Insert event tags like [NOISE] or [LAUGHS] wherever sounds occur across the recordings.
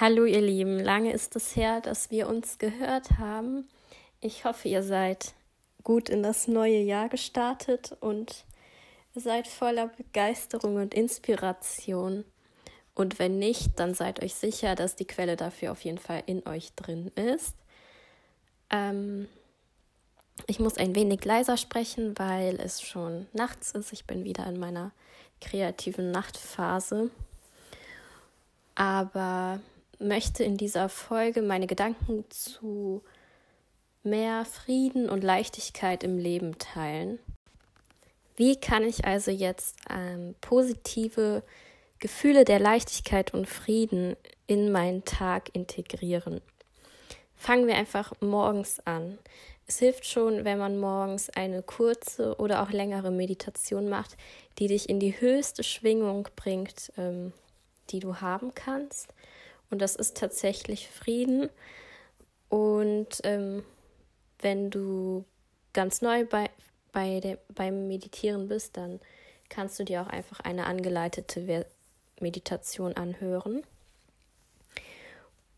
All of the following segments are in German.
Hallo ihr Lieben, lange ist es her, dass wir uns gehört haben. Ich hoffe, ihr seid gut in das neue Jahr gestartet und seid voller Begeisterung und Inspiration. Und wenn nicht, dann seid euch sicher, dass die Quelle dafür auf jeden Fall in euch drin ist. Ähm, ich muss ein wenig leiser sprechen, weil es schon nachts ist. Ich bin wieder in meiner kreativen Nachtphase. Aber möchte in dieser Folge meine Gedanken zu mehr Frieden und Leichtigkeit im Leben teilen. Wie kann ich also jetzt ähm, positive Gefühle der Leichtigkeit und Frieden in meinen Tag integrieren? Fangen wir einfach morgens an. Es hilft schon, wenn man morgens eine kurze oder auch längere Meditation macht, die dich in die höchste Schwingung bringt, ähm, die du haben kannst. Und das ist tatsächlich Frieden. Und ähm, wenn du ganz neu bei, bei der, beim Meditieren bist, dann kannst du dir auch einfach eine angeleitete Meditation anhören.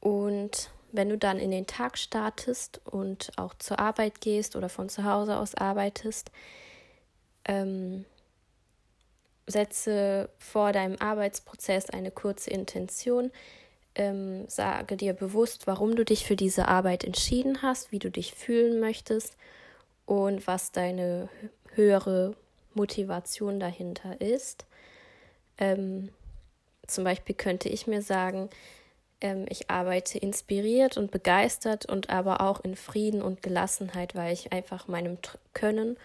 Und wenn du dann in den Tag startest und auch zur Arbeit gehst oder von zu Hause aus arbeitest, ähm, setze vor deinem Arbeitsprozess eine kurze Intention, ähm, sage dir bewusst, warum du dich für diese Arbeit entschieden hast, wie du dich fühlen möchtest und was deine höhere Motivation dahinter ist. Ähm, zum Beispiel könnte ich mir sagen, ähm, ich arbeite inspiriert und begeistert und aber auch in Frieden und Gelassenheit, weil ich einfach meinem Können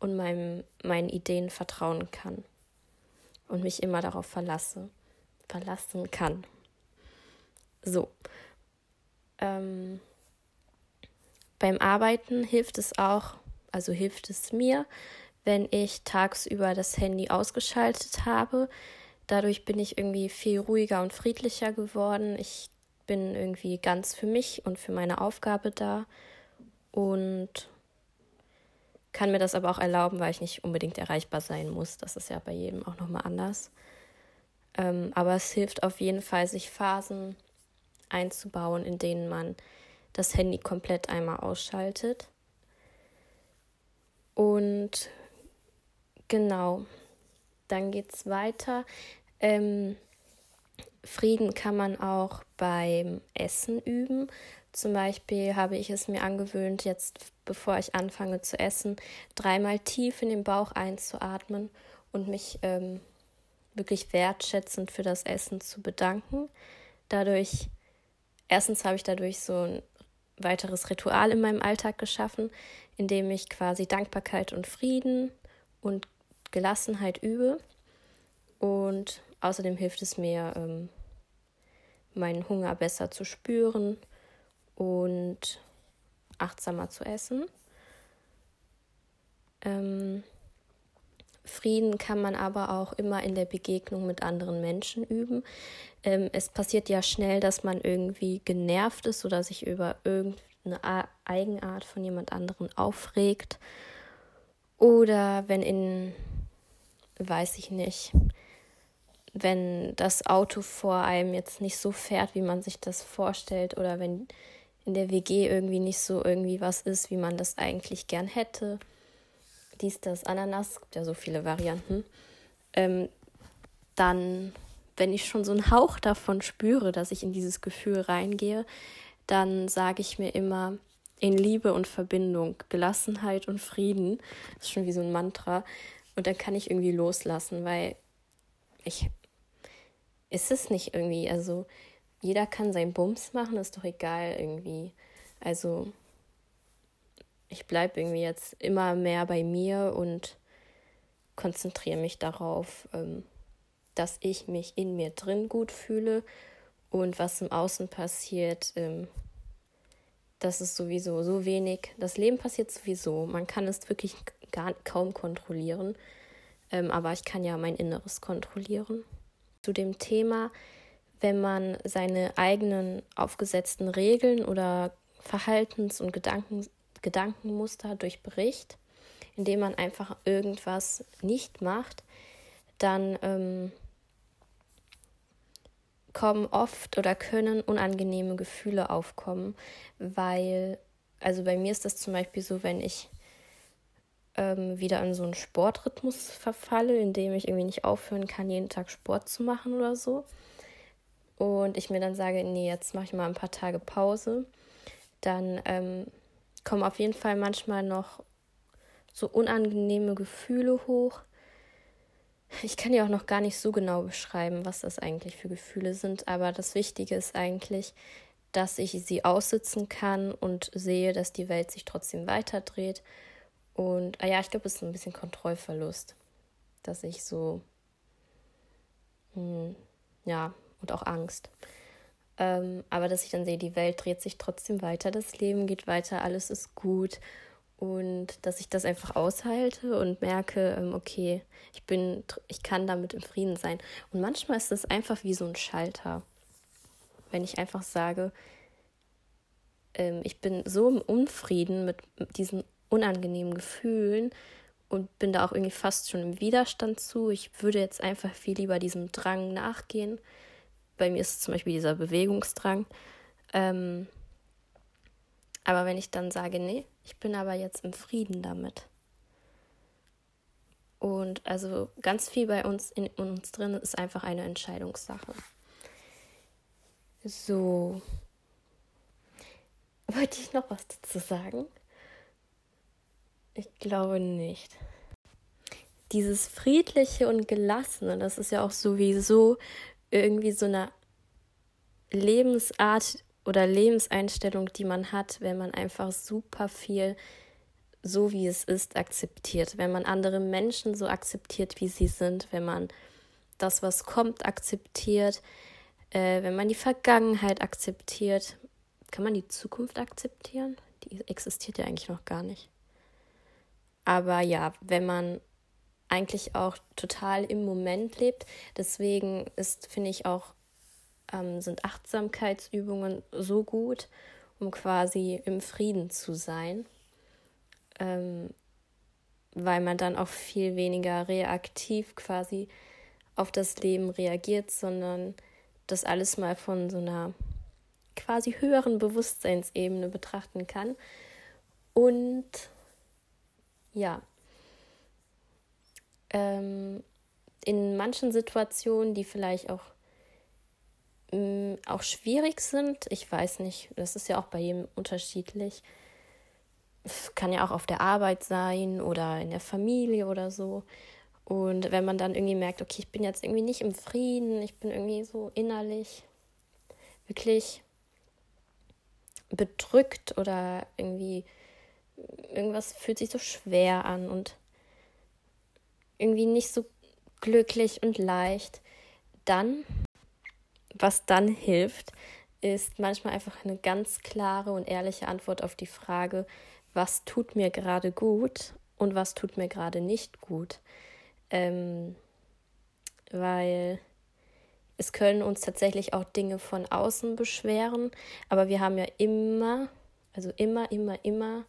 und meinem, meinen Ideen vertrauen kann und mich immer darauf verlasse, verlassen kann. So. Ähm, beim Arbeiten hilft es auch, also hilft es mir, wenn ich tagsüber das Handy ausgeschaltet habe. Dadurch bin ich irgendwie viel ruhiger und friedlicher geworden. Ich bin irgendwie ganz für mich und für meine Aufgabe da und kann mir das aber auch erlauben, weil ich nicht unbedingt erreichbar sein muss. Das ist ja bei jedem auch nochmal anders. Ähm, aber es hilft auf jeden Fall, sich Phasen einzubauen, in denen man das Handy komplett einmal ausschaltet. Und genau, dann geht es weiter. Ähm, Frieden kann man auch beim Essen üben. Zum Beispiel habe ich es mir angewöhnt, jetzt bevor ich anfange zu essen, dreimal tief in den Bauch einzuatmen und mich ähm, wirklich wertschätzend für das Essen zu bedanken. Dadurch erstens habe ich dadurch so ein weiteres Ritual in meinem Alltag geschaffen, in dem ich quasi Dankbarkeit und Frieden und Gelassenheit übe. Und außerdem hilft es mir, ähm, meinen Hunger besser zu spüren und achtsamer zu essen. Ähm, Frieden kann man aber auch immer in der Begegnung mit anderen Menschen üben. Ähm, es passiert ja schnell, dass man irgendwie genervt ist oder sich über irgendeine Eigenart von jemand anderen aufregt. Oder wenn in, weiß ich nicht, wenn das Auto vor einem jetzt nicht so fährt, wie man sich das vorstellt, oder wenn in der WG irgendwie nicht so irgendwie was ist, wie man das eigentlich gern hätte dies, das, Ananas, gibt ja so viele Varianten, ähm, dann, wenn ich schon so einen Hauch davon spüre, dass ich in dieses Gefühl reingehe, dann sage ich mir immer in Liebe und Verbindung, Gelassenheit und Frieden. Das ist schon wie so ein Mantra. Und dann kann ich irgendwie loslassen, weil ich, ist es nicht irgendwie, also jeder kann seinen Bums machen, ist doch egal irgendwie. Also ich bleibe irgendwie jetzt immer mehr bei mir und konzentriere mich darauf, ähm, dass ich mich in mir drin gut fühle und was im Außen passiert, ähm, das ist sowieso so wenig. Das Leben passiert sowieso. Man kann es wirklich gar, kaum kontrollieren, ähm, aber ich kann ja mein Inneres kontrollieren. Zu dem Thema, wenn man seine eigenen aufgesetzten Regeln oder Verhaltens- und Gedanken Gedankenmuster durchbricht, indem man einfach irgendwas nicht macht, dann ähm, kommen oft oder können unangenehme Gefühle aufkommen, weil, also bei mir ist das zum Beispiel so, wenn ich ähm, wieder in so einen Sportrhythmus verfalle, in dem ich irgendwie nicht aufhören kann, jeden Tag Sport zu machen oder so. Und ich mir dann sage, nee, jetzt mache ich mal ein paar Tage Pause, dann ähm, kommen auf jeden Fall manchmal noch so unangenehme Gefühle hoch. Ich kann ja auch noch gar nicht so genau beschreiben, was das eigentlich für Gefühle sind, aber das Wichtige ist eigentlich, dass ich sie aussitzen kann und sehe, dass die Welt sich trotzdem weiterdreht. Und ah ja, ich glaube, es ist ein bisschen Kontrollverlust, dass ich so, hm, ja, und auch Angst. Ähm, aber dass ich dann sehe, die Welt dreht sich trotzdem weiter, das Leben geht weiter, alles ist gut und dass ich das einfach aushalte und merke, ähm, okay, ich bin, ich kann damit im Frieden sein. Und manchmal ist das einfach wie so ein Schalter, wenn ich einfach sage, ähm, ich bin so im Unfrieden mit diesen unangenehmen Gefühlen und bin da auch irgendwie fast schon im Widerstand zu. Ich würde jetzt einfach viel lieber diesem Drang nachgehen. Bei mir ist es zum Beispiel dieser Bewegungsdrang. Ähm, aber wenn ich dann sage, nee, ich bin aber jetzt im Frieden damit. Und also ganz viel bei uns in uns drin ist einfach eine Entscheidungssache. So. Wollte ich noch was dazu sagen? Ich glaube nicht. Dieses friedliche und gelassene, das ist ja auch sowieso irgendwie so eine Lebensart, oder Lebenseinstellung, die man hat, wenn man einfach super viel so wie es ist akzeptiert, wenn man andere Menschen so akzeptiert, wie sie sind, wenn man das, was kommt, akzeptiert, äh, wenn man die Vergangenheit akzeptiert. Kann man die Zukunft akzeptieren? Die existiert ja eigentlich noch gar nicht. Aber ja, wenn man eigentlich auch total im Moment lebt, deswegen ist, finde ich, auch ähm, sind Achtsamkeitsübungen so gut, um quasi im Frieden zu sein, ähm, weil man dann auch viel weniger reaktiv quasi auf das Leben reagiert, sondern das alles mal von so einer quasi höheren Bewusstseinsebene betrachten kann. Und ja, ähm, in manchen Situationen, die vielleicht auch mh, auch schwierig sind. Ich weiß nicht, das ist ja auch bei jedem unterschiedlich. Kann ja auch auf der Arbeit sein oder in der Familie oder so. Und wenn man dann irgendwie merkt, okay, ich bin jetzt irgendwie nicht im Frieden, ich bin irgendwie so innerlich wirklich bedrückt oder irgendwie irgendwas fühlt sich so schwer an und irgendwie nicht so glücklich und leicht, dann was dann hilft, ist manchmal einfach eine ganz klare und ehrliche Antwort auf die Frage, was tut mir gerade gut und was tut mir gerade nicht gut. Ähm, weil es können uns tatsächlich auch Dinge von außen beschweren, aber wir haben ja immer, also immer, immer, immer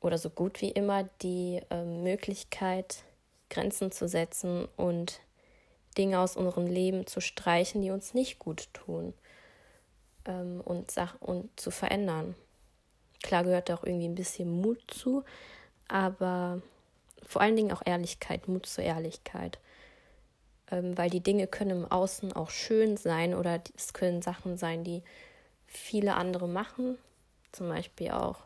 oder so gut wie immer die äh, Möglichkeit, Grenzen zu setzen und Dinge aus unserem Leben zu streichen, die uns nicht gut tun ähm, und, und zu verändern. Klar gehört da auch irgendwie ein bisschen Mut zu, aber vor allen Dingen auch Ehrlichkeit, Mut zur Ehrlichkeit. Ähm, weil die Dinge können im Außen auch schön sein oder es können Sachen sein, die viele andere machen. Zum Beispiel auch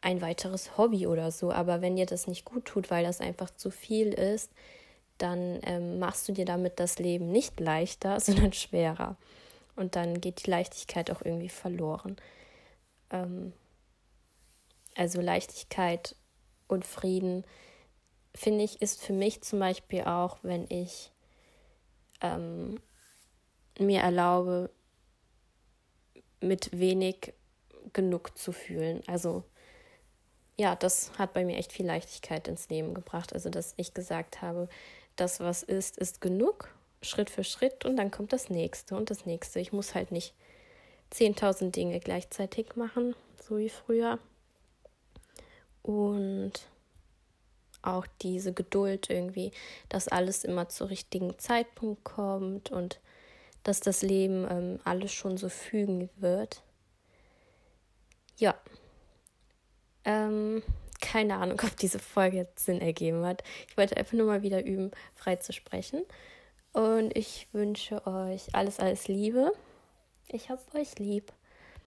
ein weiteres Hobby oder so. Aber wenn dir das nicht gut tut, weil das einfach zu viel ist, dann ähm, machst du dir damit das Leben nicht leichter, [LAUGHS] sondern schwerer. Und dann geht die Leichtigkeit auch irgendwie verloren. Ähm, also Leichtigkeit und Frieden, finde ich, ist für mich zum Beispiel auch, wenn ich ähm, mir erlaube, mit wenig genug zu fühlen. Also ja, das hat bei mir echt viel Leichtigkeit ins Leben gebracht. Also, dass ich gesagt habe, das, was ist, ist genug, Schritt für Schritt und dann kommt das nächste und das nächste. Ich muss halt nicht 10.000 Dinge gleichzeitig machen, so wie früher. Und auch diese Geduld irgendwie, dass alles immer zur richtigen Zeitpunkt kommt und dass das Leben ähm, alles schon so fügen wird. Ja. Ähm, keine Ahnung, [LAUGHS] ob diese Folge jetzt Sinn ergeben hat. Ich wollte einfach nur mal wieder üben, frei zu sprechen. Und ich wünsche euch alles, alles Liebe. Ich hab euch lieb.